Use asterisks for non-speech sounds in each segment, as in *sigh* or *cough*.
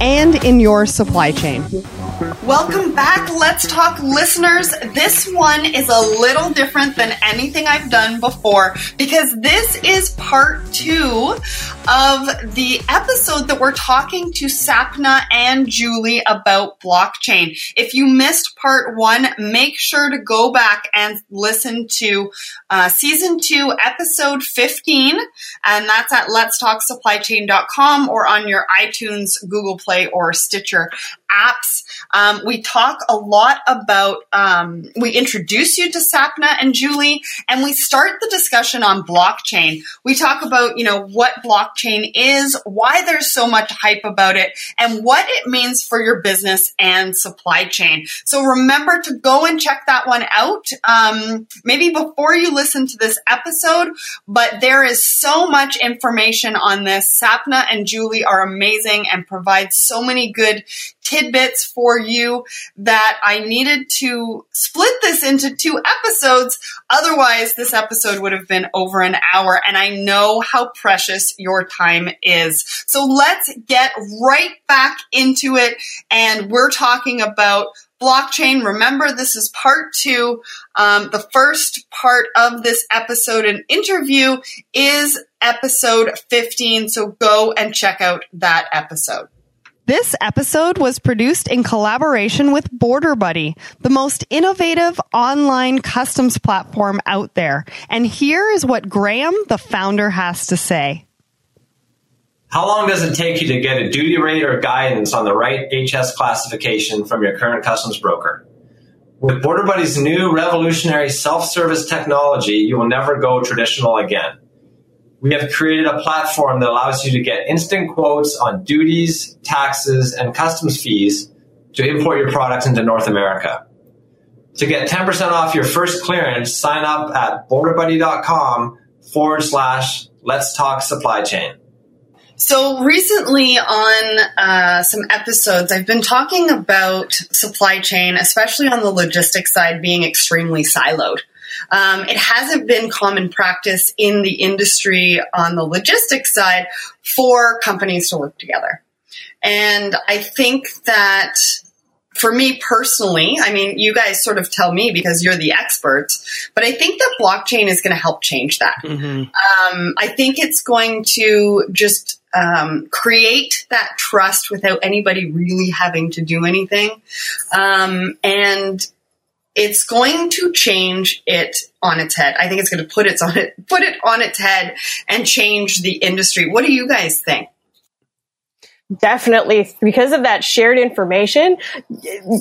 and in your supply chain. Welcome back, Let's Talk listeners. This one is a little different than anything I've done before because this is part two of the episode that we're talking to Sapna and Julie about blockchain. If you missed part one, make sure to go back and listen to uh, season two, episode 15, and that's at letstalksupplychain.com or on your iTunes, Google Play, or Stitcher apps. Um, we talk a lot about, um, we introduce you to Sapna and Julie, and we start the discussion on blockchain. We talk about, you know, what blockchain is, why there's so much hype about it, and what it means for your business and supply chain. So remember to go and check that one out, um, maybe before you listen to this episode, but there is so much information on this. Sapna and Julie are amazing and provide so many good tidbits for you that I needed to split this into two episodes. Otherwise, this episode would have been over an hour and I know how precious your time is. So let's get right back into it. And we're talking about blockchain. Remember, this is part two. Um, the first part of this episode and interview is episode 15. So go and check out that episode. This episode was produced in collaboration with Border Buddy, the most innovative online customs platform out there. And here is what Graham, the founder, has to say. How long does it take you to get a duty rate or guidance on the right HS classification from your current customs broker? With Border Buddy's new revolutionary self-service technology, you will never go traditional again we have created a platform that allows you to get instant quotes on duties, taxes, and customs fees to import your products into North America. To get 10% off your first clearance, sign up at borderbuddy.com forward slash let's talk supply chain. So recently on uh, some episodes, I've been talking about supply chain, especially on the logistics side, being extremely siloed. Um, it hasn't been common practice in the industry on the logistics side for companies to work together. And I think that for me personally, I mean, you guys sort of tell me because you're the experts, but I think that blockchain is going to help change that. Mm-hmm. Um, I think it's going to just um, create that trust without anybody really having to do anything. Um, and it's going to change it on its head. I think it's going to put it on it, put it on its head and change the industry. What do you guys think? Definitely, because of that shared information,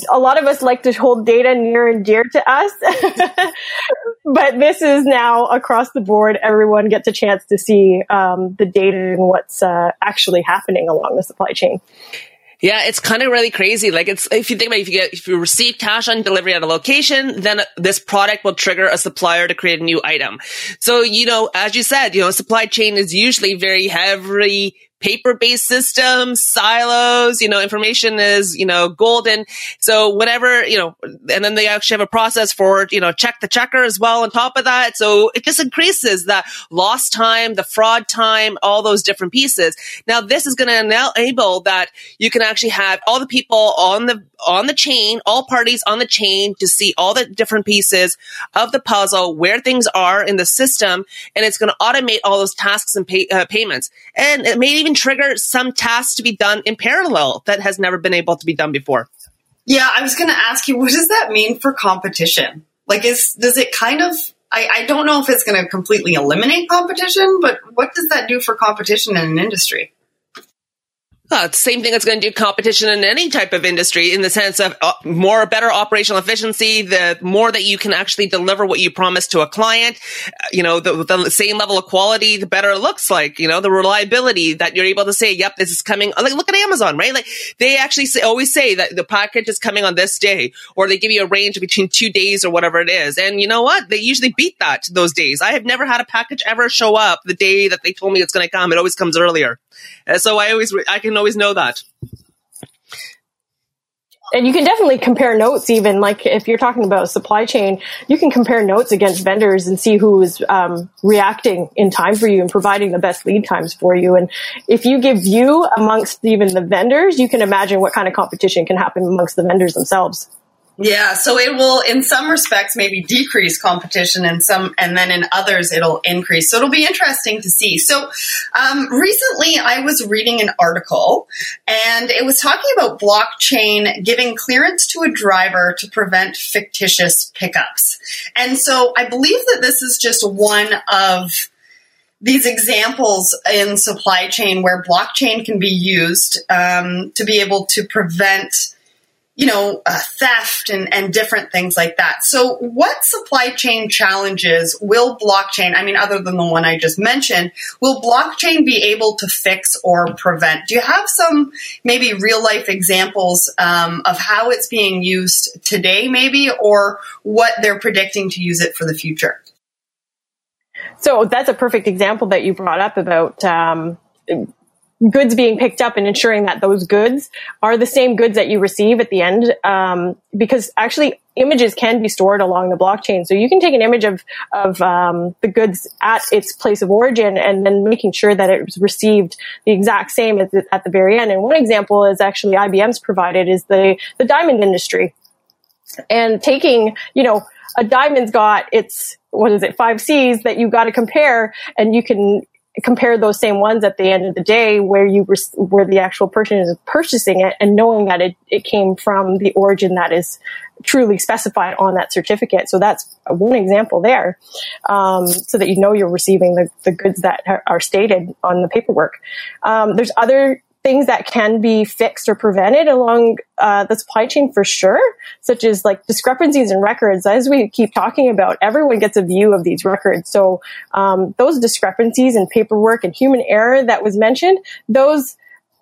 a lot of us like to hold data near and dear to us. *laughs* but this is now across the board. Everyone gets a chance to see um, the data and what's uh, actually happening along the supply chain. Yeah, it's kind of really crazy. Like it's, if you think about it, if you get, if you receive cash on delivery at a location, then this product will trigger a supplier to create a new item. So, you know, as you said, you know, supply chain is usually very heavy paper-based systems, silos, you know, information is, you know, golden. So whatever, you know, and then they actually have a process for, you know, check the checker as well on top of that. So it just increases that lost time, the fraud time, all those different pieces. Now this is going to enable that you can actually have all the people on the, on the chain, all parties on the chain to see all the different pieces of the puzzle, where things are in the system, and it's going to automate all those tasks and pay, uh, payments. And it may even trigger some tasks to be done in parallel that has never been able to be done before. Yeah, I was going to ask you, what does that mean for competition? Like, is does it kind of? I, I don't know if it's going to completely eliminate competition, but what does that do for competition in an industry? Uh, the same thing that's going to do competition in any type of industry in the sense of uh, more better operational efficiency, the more that you can actually deliver what you promise to a client, uh, you know, the, the, same level of quality, the better it looks like, you know, the reliability that you're able to say, yep, this is coming. Like, look at Amazon, right? Like, they actually say, always say that the package is coming on this day, or they give you a range between two days or whatever it is. And you know what? They usually beat that those days. I have never had a package ever show up the day that they told me it's going to come. It always comes earlier. And so I always, I can always know that. And you can definitely compare notes, even like if you're talking about supply chain, you can compare notes against vendors and see who is um, reacting in time for you and providing the best lead times for you. And if you give view amongst even the vendors, you can imagine what kind of competition can happen amongst the vendors themselves. Yeah, so it will, in some respects, maybe decrease competition, and some, and then in others, it'll increase. So it'll be interesting to see. So um, recently, I was reading an article, and it was talking about blockchain giving clearance to a driver to prevent fictitious pickups. And so I believe that this is just one of these examples in supply chain where blockchain can be used um, to be able to prevent you know, uh, theft and, and different things like that. So what supply chain challenges will blockchain, I mean, other than the one I just mentioned, will blockchain be able to fix or prevent? Do you have some maybe real life examples um, of how it's being used today, maybe, or what they're predicting to use it for the future? So that's a perfect example that you brought up about um, goods being picked up and ensuring that those goods are the same goods that you receive at the end. Um, because actually images can be stored along the blockchain. So you can take an image of, of, um, the goods at its place of origin and then making sure that it was received the exact same at the, at the very end. And one example is actually IBM's provided is the, the diamond industry and taking, you know, a diamond's got its what is it five C's that you got to compare, and you can compare those same ones at the end of the day where you were, where the actual person is purchasing it and knowing that it, it came from the origin that is truly specified on that certificate. So that's one example there. Um, so that you know you're receiving the, the goods that are stated on the paperwork. Um, there's other things that can be fixed or prevented along uh, the supply chain for sure, such as like discrepancies in records. As we keep talking about, everyone gets a view of these records. So um, those discrepancies in paperwork and human error that was mentioned, those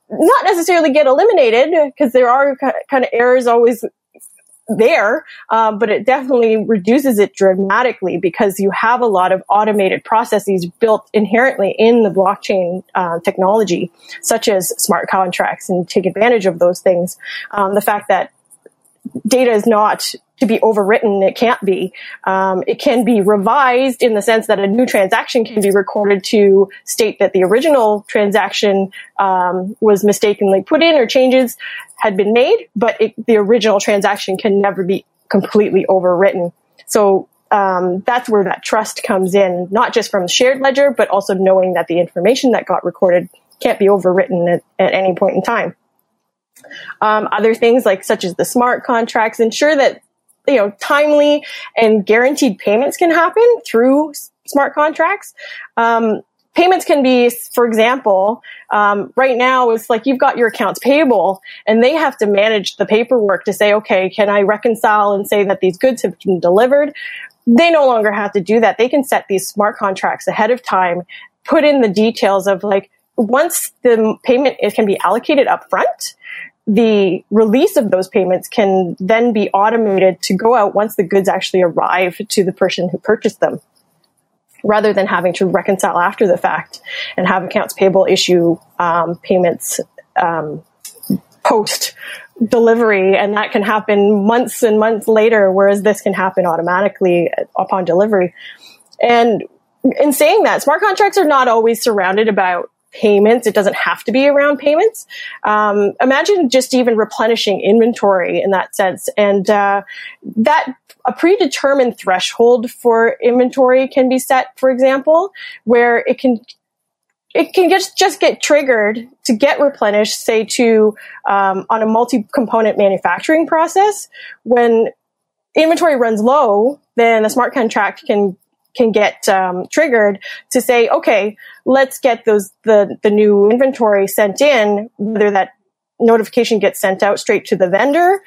not necessarily get eliminated because there are kind of errors always there, uh, but it definitely reduces it dramatically because you have a lot of automated processes built inherently in the blockchain uh, technology, such as smart contracts, and take advantage of those things. Um, the fact that data is not to be overwritten. It can't be. Um, it can be revised in the sense that a new transaction can be recorded to state that the original transaction um, was mistakenly put in or changes had been made, but it, the original transaction can never be completely overwritten. So um, that's where that trust comes in, not just from the shared ledger, but also knowing that the information that got recorded can't be overwritten at, at any point in time. Um, other things like such as the smart contracts ensure that you know timely and guaranteed payments can happen through smart contracts. Um, payments can be, for example, um, right now it's like you've got your accounts payable and they have to manage the paperwork to say, okay, can I reconcile and say that these goods have been delivered? They no longer have to do that. They can set these smart contracts ahead of time, put in the details of like, once the payment can be allocated up front, the release of those payments can then be automated to go out once the goods actually arrive to the person who purchased them rather than having to reconcile after the fact and have accounts payable issue um, payments um, post delivery. And that can happen months and months later whereas this can happen automatically upon delivery. And in saying that smart contracts are not always surrounded about payments. It doesn't have to be around payments. Um, imagine just even replenishing inventory in that sense. And uh, that a predetermined threshold for inventory can be set, for example, where it can it can just just get triggered to get replenished, say to um, on a multi-component manufacturing process. When inventory runs low, then a smart contract can can get um, triggered to say, okay, let's get those the the new inventory sent in, whether that notification gets sent out straight to the vendor.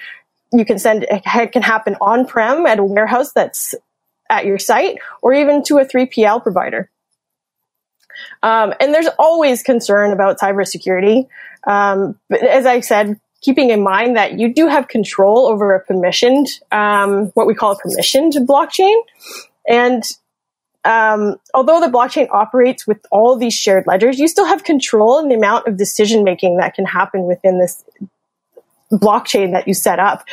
You can send it can happen on prem at a warehouse that's at your site, or even to a 3PL provider. Um, and there's always concern about cybersecurity. Um, but as I said, keeping in mind that you do have control over a permissioned, um, what we call a permissioned blockchain. And um, although the blockchain operates with all these shared ledgers, you still have control in the amount of decision making that can happen within this blockchain that you set up,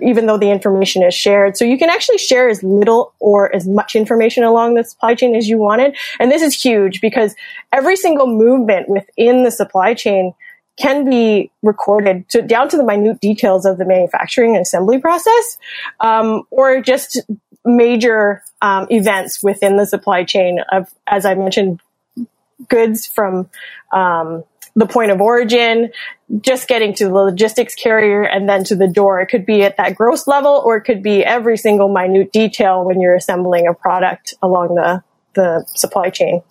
even though the information is shared. So you can actually share as little or as much information along the supply chain as you wanted. And this is huge because every single movement within the supply chain can be recorded to, down to the minute details of the manufacturing and assembly process, um, or just major um, events within the supply chain of, as I mentioned, goods from um, the point of origin, just getting to the logistics carrier and then to the door. It could be at that gross level, or it could be every single minute detail when you're assembling a product along the the supply chain.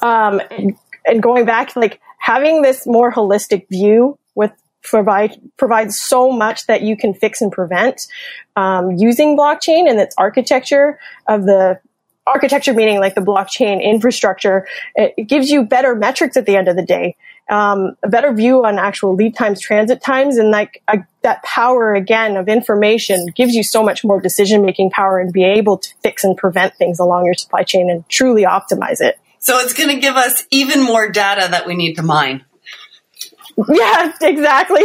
Um, and, and going back, like having this more holistic view provide provides so much that you can fix and prevent um, using blockchain and its architecture of the architecture meaning like the blockchain infrastructure it, gives you better metrics at the end of the day um, a better view on actual lead times transit times and like a, that power again of information gives you so much more decision making power and be able to fix and prevent things along your supply chain and truly optimize it so it's going to give us even more data that we need to mine. *laughs* Yes, exactly.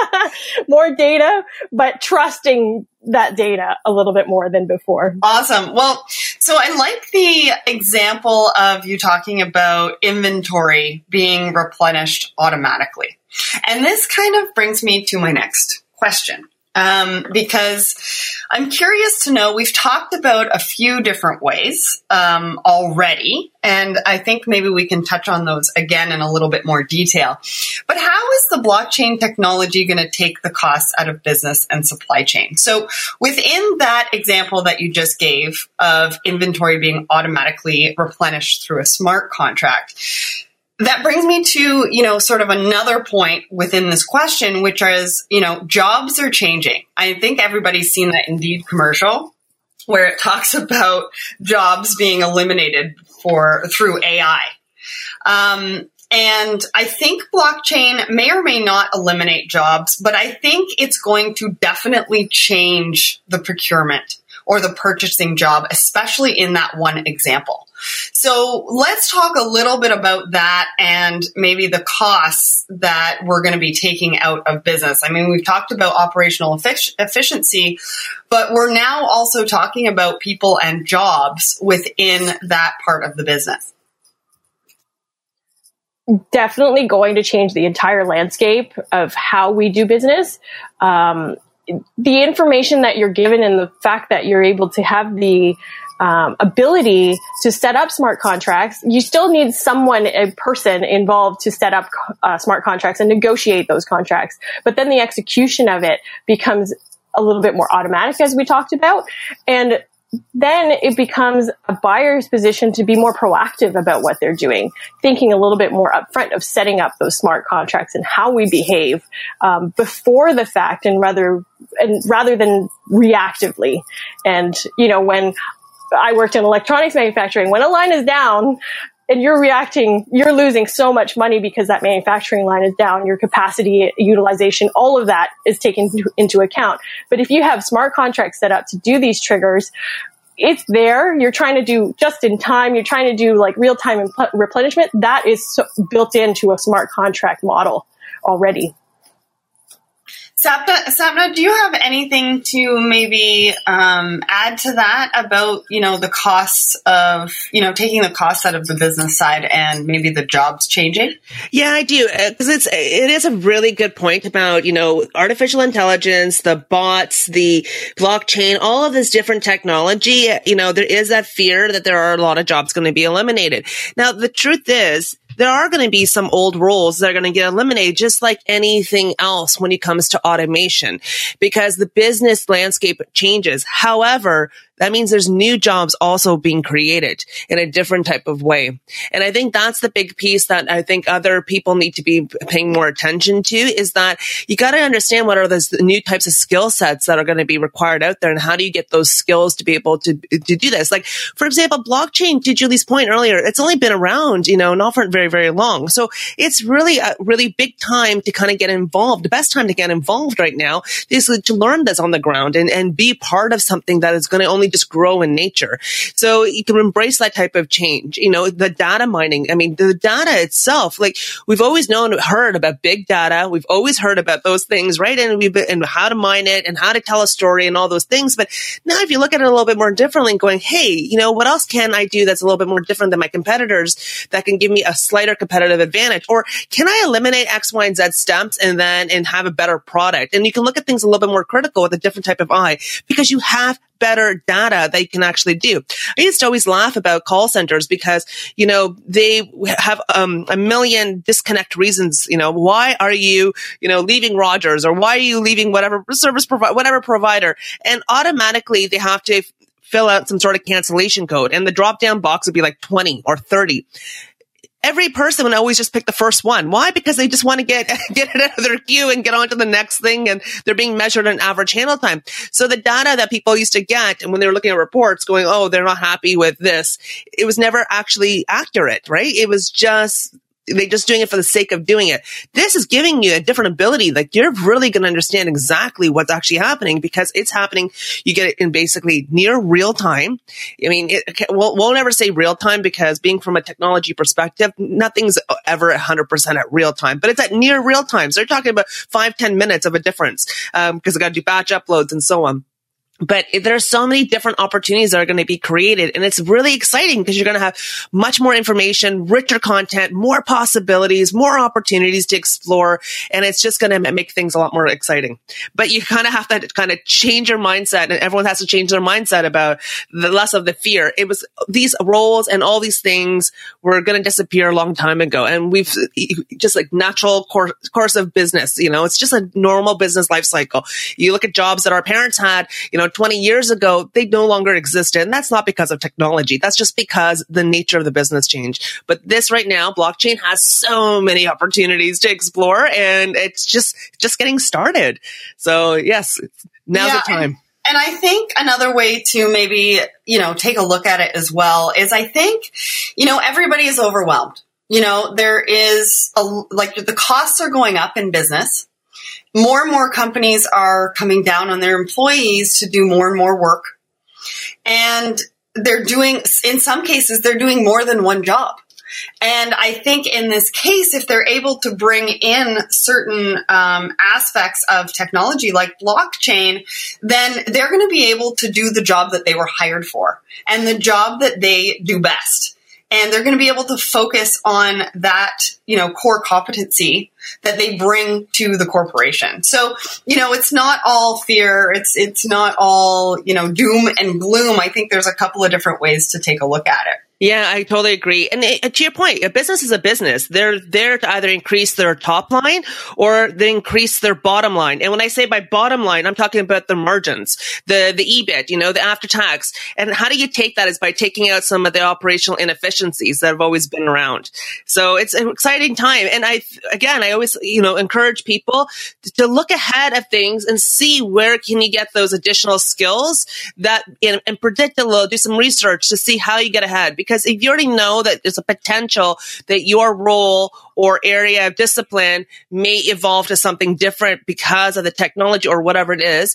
*laughs* more data, but trusting that data a little bit more than before. Awesome. Well, so I like the example of you talking about inventory being replenished automatically. And this kind of brings me to my next question um, because I'm curious to know. We've talked about a few different ways um, already, and I think maybe we can touch on those again in a little bit more detail. But how is the blockchain technology going to take the costs out of business and supply chain? So, within that example that you just gave of inventory being automatically replenished through a smart contract, that brings me to, you know, sort of another point within this question, which is, you know, jobs are changing. I think everybody's seen that Indeed commercial where it talks *laughs* about jobs being eliminated for through AI. Um, and I think blockchain may or may not eliminate jobs, but I think it's going to definitely change the procurement or the purchasing job, especially in that one example. So let's talk a little bit about that and maybe the costs that we're going to be taking out of business. I mean, we've talked about operational efficiency, but we're now also talking about people and jobs within that part of the business definitely going to change the entire landscape of how we do business. Um, the information that you're given and the fact that you're able to have the um, ability to set up smart contracts, you still need someone, a person involved to set up uh, smart contracts and negotiate those contracts. But then the execution of it becomes a little bit more automatic, as we talked about. And then it becomes a buyer's position to be more proactive about what they're doing, thinking a little bit more upfront of setting up those smart contracts and how we behave um, before the fact, and rather and rather than reactively. And you know, when I worked in electronics manufacturing, when a line is down, and you're reacting, you're losing so much money because that manufacturing line is down, your capacity utilization, all of that is taken into account. But if you have smart contracts set up to do these triggers, it's there. You're trying to do just in time. You're trying to do like real time replenishment. That is so built into a smart contract model already. Sapna, Sapna, do you have anything to maybe um, add to that about you know the costs of you know taking the costs out of the business side and maybe the jobs changing? Yeah, I do because uh, it's it is a really good point about you know artificial intelligence, the bots, the blockchain, all of this different technology. You know, there is that fear that there are a lot of jobs going to be eliminated. Now, the truth is there are going to be some old roles that are going to get eliminated, just like anything else when it comes to automation, because the business landscape changes. However, that means there's new jobs also being created in a different type of way. And I think that's the big piece that I think other people need to be paying more attention to is that you got to understand what are those new types of skill sets that are going to be required out there and how do you get those skills to be able to, to do this? Like, for example, blockchain, to Julie's point earlier, it's only been around, you know, not for very, very long. So it's really a really big time to kind of get involved. The best time to get involved right now is to learn this on the ground and, and be part of something that is going to only just grow in nature. So you can embrace that type of change. You know, the data mining. I mean, the data itself, like we've always known, heard about big data. We've always heard about those things, right? And we've been, and how to mine it and how to tell a story and all those things. But now if you look at it a little bit more differently and going, Hey, you know, what else can I do that's a little bit more different than my competitors that can give me a slighter competitive advantage? Or can I eliminate X, Y, and Z steps and then, and have a better product? And you can look at things a little bit more critical with a different type of eye because you have better data they can actually do. I used to always laugh about call centers because, you know, they have um, a million disconnect reasons. You know, why are you, you know, leaving Rogers or why are you leaving whatever service provider, whatever provider? And automatically they have to fill out some sort of cancellation code and the drop down box would be like 20 or 30 every person would always just pick the first one. Why? Because they just want to get, *laughs* get it out of their queue and get on to the next thing. And they're being measured on average handle time. So the data that people used to get and when they were looking at reports going, Oh, they're not happy with this. It was never actually accurate, right? It was just they're just doing it for the sake of doing it. This is giving you a different ability. Like you're really going to understand exactly what's actually happening because it's happening. You get it in basically near real time. I mean, it, we'll, we'll never say real time because being from a technology perspective, nothing's ever 100% at real time, but it's at near real time. So they're talking about five, 10 minutes of a difference because um, I got to do batch uploads and so on but there are so many different opportunities that are going to be created and it's really exciting because you're going to have much more information richer content more possibilities more opportunities to explore and it's just going to make things a lot more exciting. But you kind of have to kind of change your mindset and everyone has to change their mindset about the less of the fear. It was these roles and all these things were going to disappear a long time ago and we've just like natural course, course of business you know? It's just a normal business life cycle. You look at jobs that our parents had you know 20 years ago, they no longer existed. And that's not because of technology. That's just because the nature of the business changed. But this right now, blockchain has so many opportunities to explore and it's just, just getting started. So yes, now's yeah, the time. And- and I think another way to maybe, you know, take a look at it as well is I think, you know, everybody is overwhelmed. You know, there is a, like the costs are going up in business more and more companies are coming down on their employees to do more and more work. And they're doing, in some cases, they're doing more than one job. And I think in this case, if they're able to bring in certain um, aspects of technology like blockchain, then they're going to be able to do the job that they were hired for and the job that they do best and they're going to be able to focus on that, you know, core competency that they bring to the corporation. So, you know, it's not all fear. It's, it's not all, you know, doom and gloom. I think there's a couple of different ways to take a look at it. Yeah, I totally agree. And it, to your point, a business is a business. They're there to either increase their top line or they increase their bottom line. And when I say by bottom line, I'm talking about the margins, the, the EBIT, you know, the after tax. And how do you take that is by taking out some of the operational inefficiencies that have always been around. So it's an exciting time. And I, again, I always, you know, encourage people to look ahead at things and see where can you get those additional skills that, predict a little, do some research to see how you get ahead because because if you already know that there's a potential that your role or area of discipline may evolve to something different because of the technology or whatever it is.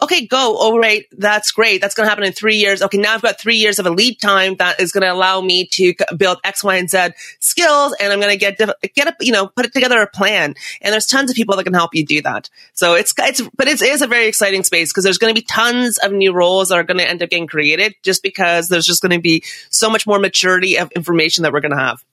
Okay, go. All right. That's great. That's going to happen in three years. Okay. Now I've got three years of a lead time that is going to allow me to build X, Y, and Z skills. And I'm going to get, get up, you know, put it together a plan. And there's tons of people that can help you do that. So it's, it's, but it is a very exciting space because there's going to be tons of new roles that are going to end up getting created just because there's just going to be so much more maturity of information that we're going to have.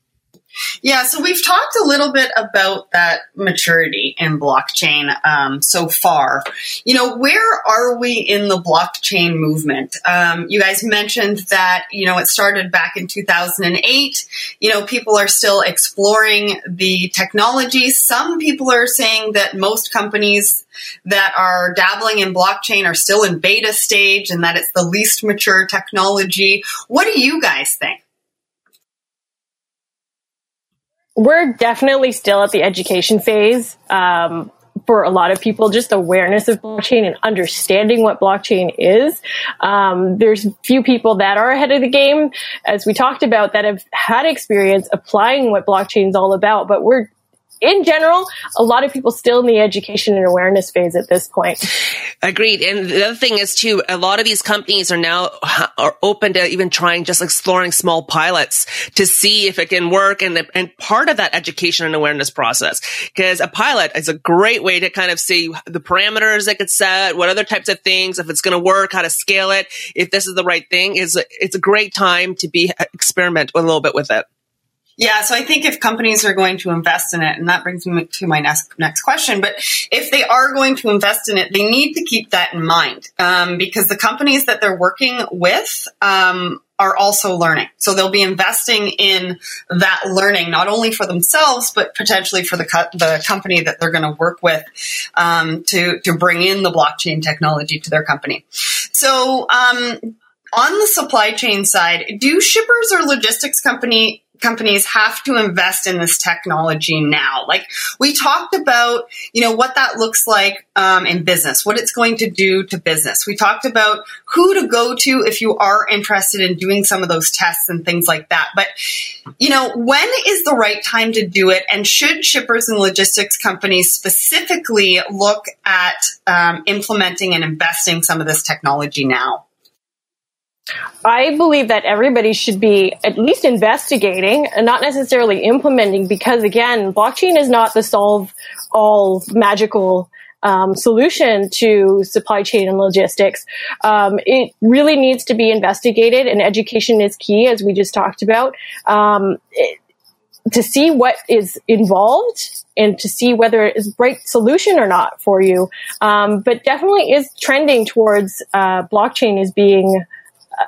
Yeah, so we've talked a little bit about that maturity in blockchain um, so far. You know, where are we in the blockchain movement? Um, you guys mentioned that, you know, it started back in 2008. You know, people are still exploring the technology. Some people are saying that most companies that are dabbling in blockchain are still in beta stage and that it's the least mature technology. What do you guys think? We're definitely still at the education phase. Um, for a lot of people, just awareness of blockchain and understanding what blockchain is. Um, there's few people that are ahead of the game, as we talked about, that have had experience applying what blockchain is all about. But we're in general, a lot of people still in the education and awareness phase at this point. Agreed. And the other thing is too, a lot of these companies are now are open to even trying just exploring small pilots to see if it can work and, and part of that education and awareness process. Cause a pilot is a great way to kind of see the parameters that get set, what other types of things, if it's going to work, how to scale it, if this is the right thing is it's a great time to be uh, experiment a little bit with it. Yeah, so I think if companies are going to invest in it, and that brings me to my next next question, but if they are going to invest in it, they need to keep that in mind um, because the companies that they're working with um, are also learning. So they'll be investing in that learning, not only for themselves, but potentially for the co- the company that they're going to work with um, to to bring in the blockchain technology to their company. So um, on the supply chain side, do shippers or logistics company companies have to invest in this technology now. Like we talked about, you know, what that looks like um, in business, what it's going to do to business. We talked about who to go to if you are interested in doing some of those tests and things like that. But, you know, when is the right time to do it? And should shippers and logistics companies specifically look at um, implementing and investing some of this technology now? I believe that everybody should be at least investigating and not necessarily implementing because again, blockchain is not the solve all magical um, solution to supply chain and logistics. Um, it really needs to be investigated and education is key as we just talked about. Um, it, to see what is involved and to see whether it is the right solution or not for you. Um, but definitely is trending towards uh, blockchain as being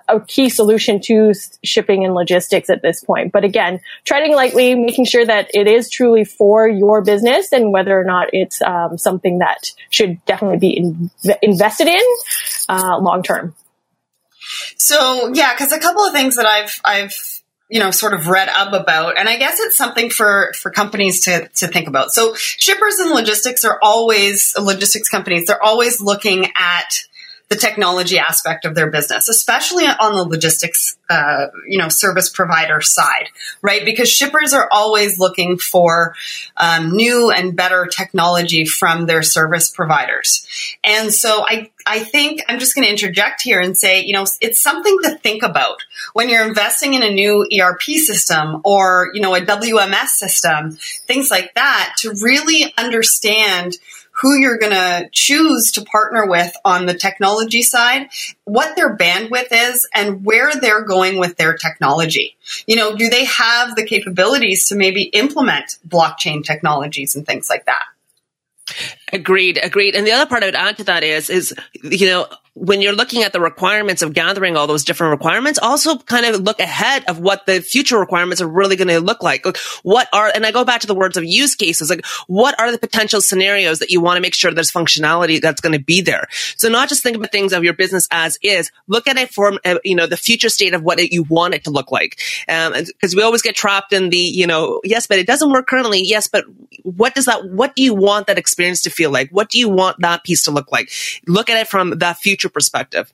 a key solution to shipping and logistics at this point. But again, treading lightly, making sure that it is truly for your business and whether or not it's um, something that should definitely be in- invested in uh, long term. So yeah, because a couple of things that I've I've you know sort of read up about and i guess it's something for for companies to to think about so shippers and logistics are always logistics companies they're always looking at the technology aspect of their business, especially on the logistics, uh, you know, service provider side, right? Because shippers are always looking for um, new and better technology from their service providers, and so I. I think I'm just going to interject here and say, you know, it's something to think about when you're investing in a new ERP system or, you know, a WMS system, things like that, to really understand who you're going to choose to partner with on the technology side, what their bandwidth is, and where they're going with their technology. You know, do they have the capabilities to maybe implement blockchain technologies and things like that? Agreed, agreed. And the other part I would add to that is, is, you know, when you're looking at the requirements of gathering all those different requirements, also kind of look ahead of what the future requirements are really going to look like. Like what are, and I go back to the words of use cases, like what are the potential scenarios that you want to make sure there's functionality that's going to be there? So not just think about things of your business as is, look at it from, uh, you know, the future state of what it, you want it to look like. Um, cause we always get trapped in the, you know, yes, but it doesn't work currently. Yes, but what does that, what do you want that experience to feel like? What do you want that piece to look like? Look at it from that future perspective.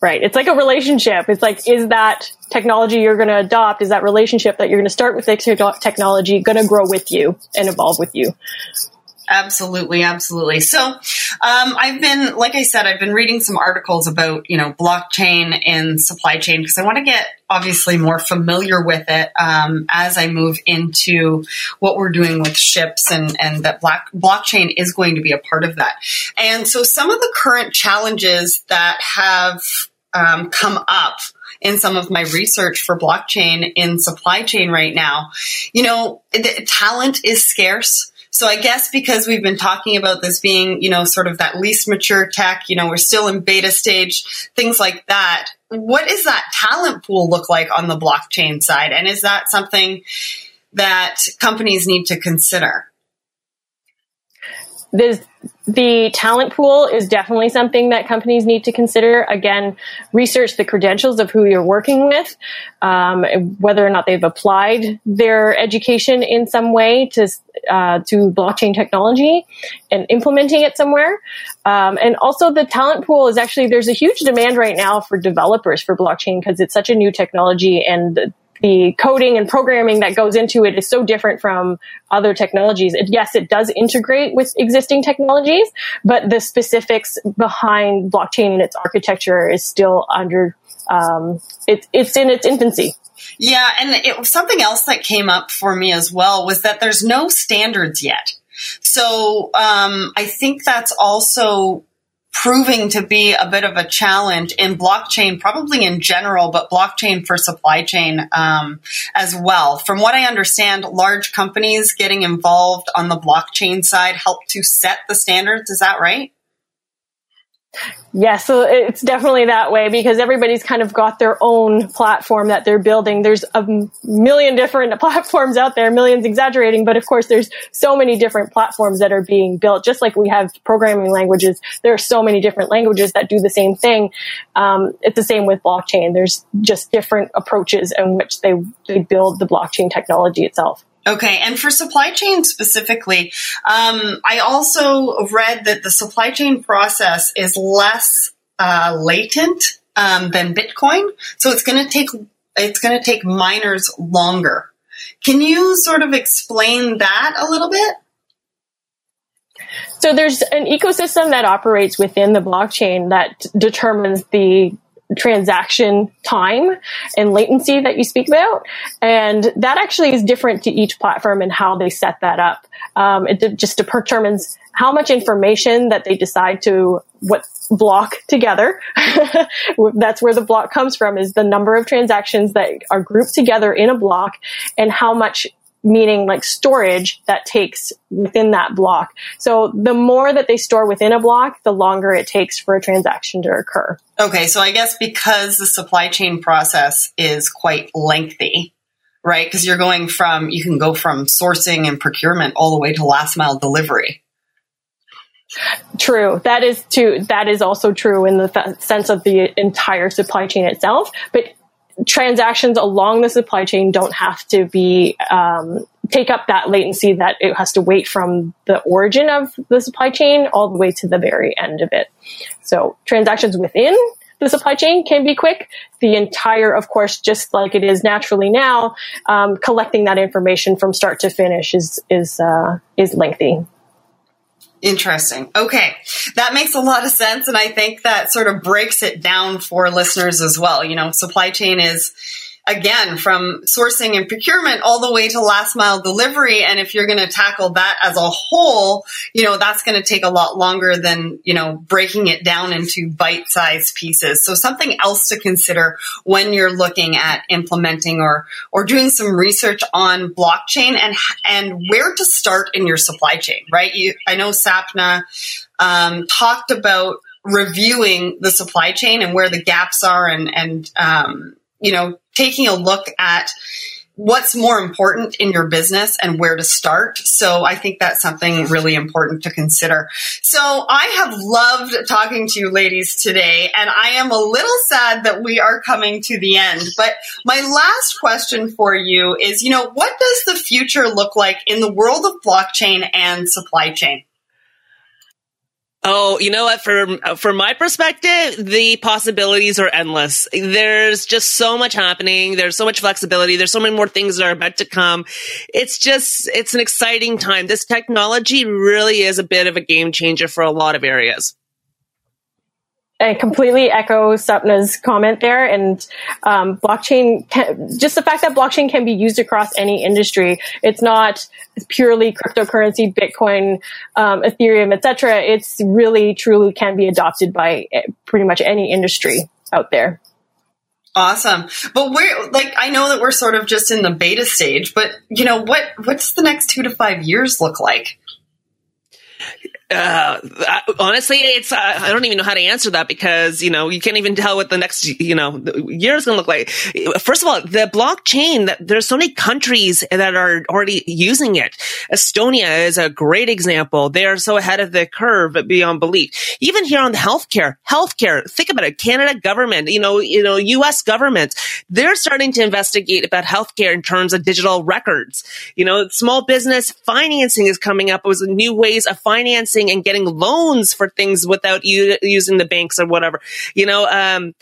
Right. It's like a relationship. It's like, is that technology you're going to adopt? Is that relationship that you're going to start with technology going to grow with you and evolve with you? Absolutely, absolutely. So, um, I've been, like I said, I've been reading some articles about, you know, blockchain and supply chain because I want to get obviously more familiar with it um, as I move into what we're doing with Shipz and, and that black, blockchain is going to be a part of that. And so some of the current challenges that have um, come up in some of my research for blockchain in supply chain right now. You know, talent is scarce. So I guess because we've been talking about this being, you know, sort of that least mature tech, you know, we're still in beta stage, things like that. What does that talent pool look like on the blockchain side? And is that something that companies need to consider? There's the talent pool is definitely something that companies need to consider. Again, research the credentials of who you're working with, um, whether or not they've applied their education in some way to uh, to blockchain technology and implementing it somewhere. Um, and also, the talent pool is actually there's a huge demand right now for developers for blockchain because it's such a new technology and the coding and programming that goes into it is so different from other technologies. It, yes, it does integrate with existing technologies, but the specifics behind blockchain and its architecture is still under, um, it, it's in its infancy. Yeah, and it, something else that came up for me as well was that there's no standards yet. So um, I think that's also proving to be a bit of a challenge in blockchain, probably in general, but blockchain for supply chain um, as well. From what I understand, large companies getting involved on the blockchain side help to set the standards. Is that right? Yeah, so it's definitely that way because everybody's kind of got their own platform that they're building. There's a million different *laughs* platforms out there, millions exaggerating, but of course there's so many different platforms that are being built. Just like we have programming languages, there are so many different languages that do the same thing. Um, it's the same with blockchain. There's just different approaches in which they, they build the blockchain technology itself. Okay, and for supply chain specifically, um, I also read that the supply chain process is less uh, latent um, than Bitcoin, so it's going to take it's going to take miners longer. Can you sort of explain that a little bit? So there's an ecosystem that operates within the blockchain that determines the transaction time and latency that you speak about. And that actually is different to each platform and how they set that up. Um, it just determines how much information that they decide to what block together. *laughs* That's where the block comes from is the number of transactions that are grouped together in a block and how much meaning like storage that takes within that block. So the more that they store within a block, the longer it takes for a transaction to occur. Okay, so I guess because the supply chain process is quite lengthy, right? Because you're going from, you can go from sourcing and procurement all the way to last mile delivery. True. That is true. That is also true in the th- sense of the entire supply chain itself. But transactions along the supply chain don't have to be um, take up that latency that it has to wait from the origin of the supply chain all the way to the very end of it. So transactions within the supply chain can be quick. The entire, of course, just like it is naturally now, um, collecting that information from start to finish is is uh, is lengthy. Interesting. Okay. That makes a lot of sense. And I think that sort of breaks it down for listeners as well. You know, supply chain is again, from sourcing and procurement all the way to last mile delivery. And if you're going to tackle that as a whole, you know, that's going to take a lot longer than, you know, breaking it down into bite sized pieces. So something else to consider when you're looking at implementing or, or doing some research on blockchain and, and where to start in your supply chain, right? You, I know Sapna, um, talked about reviewing the supply chain and where the gaps are and, and, um, you know, taking a look at what's more important in your business and where to start. So I think that's something really important to consider. So I have loved talking to you ladies today and I am a little sad that we are coming to the end. But my last question for you is, you know, what does the future look like in the world of blockchain and supply chain? Oh, you know what? From from my perspective, the possibilities are endless. There's just so much happening. There's so much flexibility. There's so many more things that are about to come. It's just it's an exciting time. This technology really is a bit of a game changer for a lot of areas. I completely echo Sapna's comment there. And um, blockchain, can, just the fact that blockchain can be used across any industry. It's not purely cryptocurrency, Bitcoin, um, Ethereum, etc. It's really, truly can be adopted by eh, pretty much any industry out there. Awesome. But we're like I know that we're sort of just in the beta stage, but you know, what what's the next 2 to 5 years look like? Uh, honestly, it's uh, I don't even know how to answer that because you know you can't even tell what the next you know year is going to look like. First of all, the blockchain. There's so many countries that are already using it. Estonia is a great example. They are so ahead of the curve beyond belief. Even here on the healthcare, healthcare. Think about it. Canada government, you know, you know, U.S. government, they're starting to investigate about healthcare in terms of digital records. You know, small business financing is coming up with new ways of financing and getting loans for things without u- using the banks or whatever. You know, um,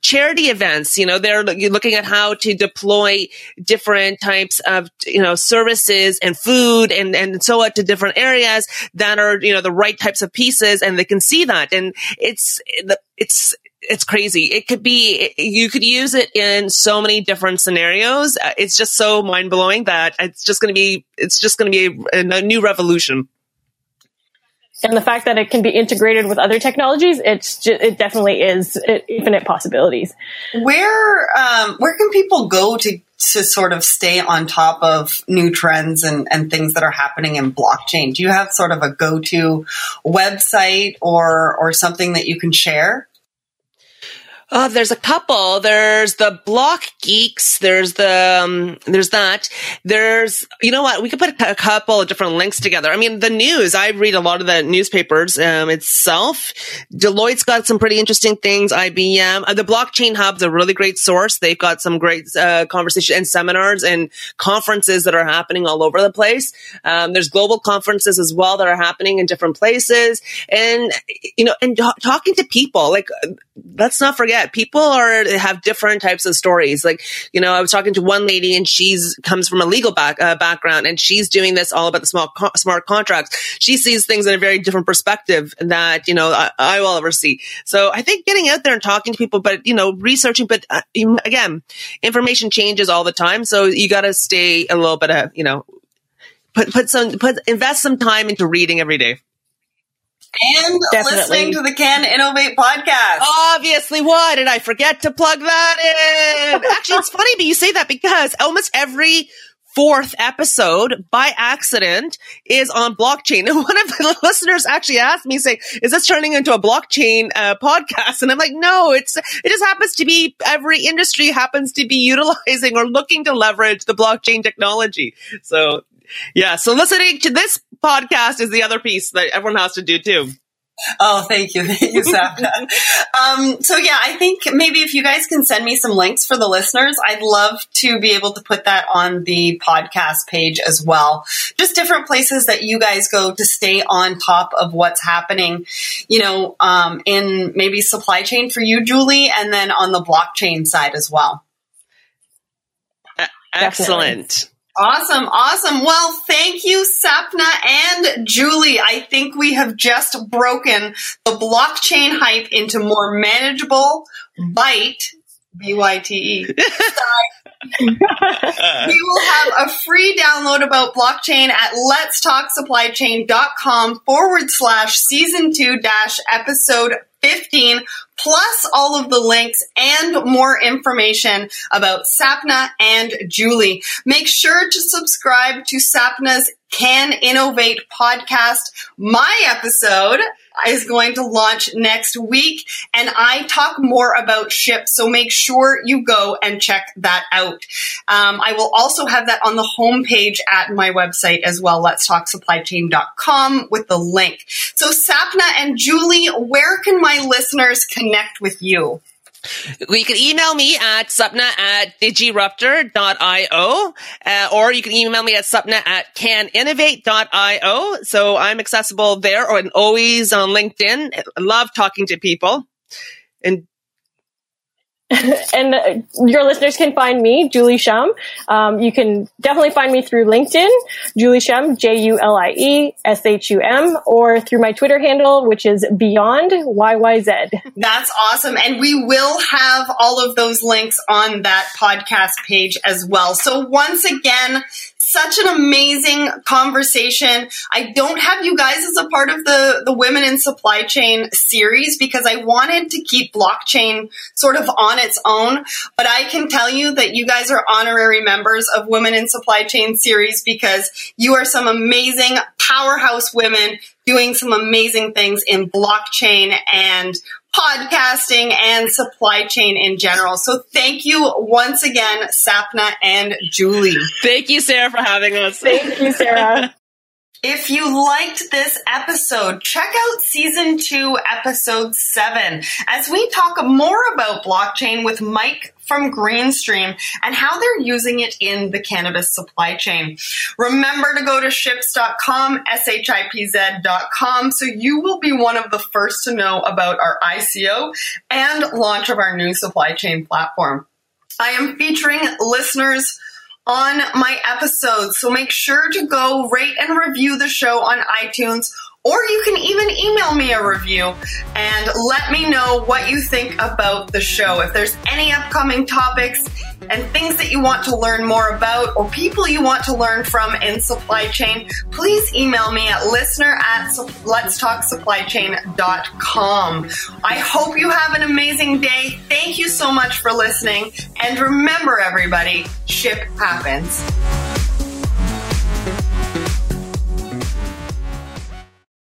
charity events you know they're looking at how to deploy different types of you know services and food and and so on to different areas that are you know the right types of pieces and they can see that and it's it's it's crazy. It could be, you could use it in so many different scenarios. Uh, it's just so mind blowing that it's just going to be, it's just going to be a new revolution and the fact that it can be integrated with other technologies, it's just, it definitely is infinite possibilities. Where um, where can people go to to sort of stay on top of new trends and, and things that are happening in blockchain? Do you have sort of a go to website or or something that you can share? Oh, there's a couple. There's the Block Geeks. There's the um, there's that. There's you know what? We could put a couple of different links together. I mean, the news. I read a lot of the newspapers um, itself. Deloitte's got some pretty interesting things. IBM, uh, the Blockchain Hub's a really great source. They've got some great uh, conversation and seminars and conferences that are happening all over the place. Um, there's global conferences as well that are happening in different places, and you know, and t- talking to people. Like, let's not forget people are have different types of stories. Like, you know, I was talking to one lady and she's comes from a legal back, uh, background and she's doing this all about the small co- smart contracts. She sees things in a very different perspective that, you know, I, I, will ever see. So I think getting out there and talking to people, but, you know, researching, but uh, again, information changes all the time. So you got to stay a little bit of, you know, put, put some, put, invest some time into reading every day and Definitely. listening to the Can Innovate podcast. Obviously, why did I forget to plug that in? *laughs* Actually, it's funny, but you say that because almost every fourth episode by accident is on blockchain. *laughs* And one of the listeners actually asked me, say, is this turning into a blockchain uh, podcast? And I'm like, no, it's, it just happens to be every industry happens to be utilizing or looking to leverage the blockchain technology. So yeah. So listening to this podcast is the other piece that everyone has to do too. Oh, thank you. *laughs* Thank you, Sapna. *laughs* um, so yeah, I think maybe if you guys can send me some links for the listeners, I'd love to be able to put that on the podcast page as well. Just different places that you guys go to stay on top of what's happening, you know, um, in maybe supply chain for you, Julie, and then on the blockchain side as well. Excellent. Definitely. Awesome, awesome. Well, thank you, Sapna and Julie. I think we have just broken the blockchain hype into more manageable bite, B-Y-T-E. *laughs* we will have a free download about blockchain at letstalksupplychain.com forward slash season two dash episode 15 plus all of the links and more information about Sapna and Julie. Make sure to subscribe to Sapna's Can Innovate podcast. My episode is going to launch next week and I talk more about Shipz. So make sure you go and check that out. Um, I will also have that on the homepage at my website as well. Let's talk supplychain.com with the link. So Sapna and Julie, where can my listeners connect with you? You can email me at sapna at digiruptor.io, uh, or you can email me at sapna at caninnovate.io. So I'm accessible there or always on LinkedIn. I love talking to people. And *laughs* and uh, your listeners can find me, Julie Shum. Um, you can definitely find me through LinkedIn, Julie Shum, J-U-L-I-E-S-H-U-M, or through my Twitter handle, which is Beyond YYZ. That's awesome. And we will have all of those links on that podcast page as well. So once again, such an amazing conversation. I don't have you guys as a part of the, the Women in Supply Chain series because I wanted to keep blockchain sort of on its own. But I can tell you that you guys are honorary members of Women in Supply Chain series because you are some amazing powerhouse women doing some amazing things in blockchain and podcasting and supply chain in general. So thank you once again, Sapna and Julie. Thank you, Sarah, for having us. Thank you, Sarah. *laughs* If you liked this episode, check out season two, episode seven, as we talk more about blockchain with Mike from Greenstream and how they're using it in the cannabis supply chain. Remember to go to shipz.com, S-H-I-P-Z.com, so you will be one of the first to know about our ICO and launch of our new supply chain platform. I am featuring listeners on my episodes. So make sure to go rate and review the show on iTunes, or you can even email me a review and let me know what you think about the show. If there's any upcoming topics and things that you want to learn more about or people you want to learn from in supply chain, please email me at listener at letstalksupplychain.com. I hope you have an amazing day. Thank you so much for listening. And remember, everybody, ship happens.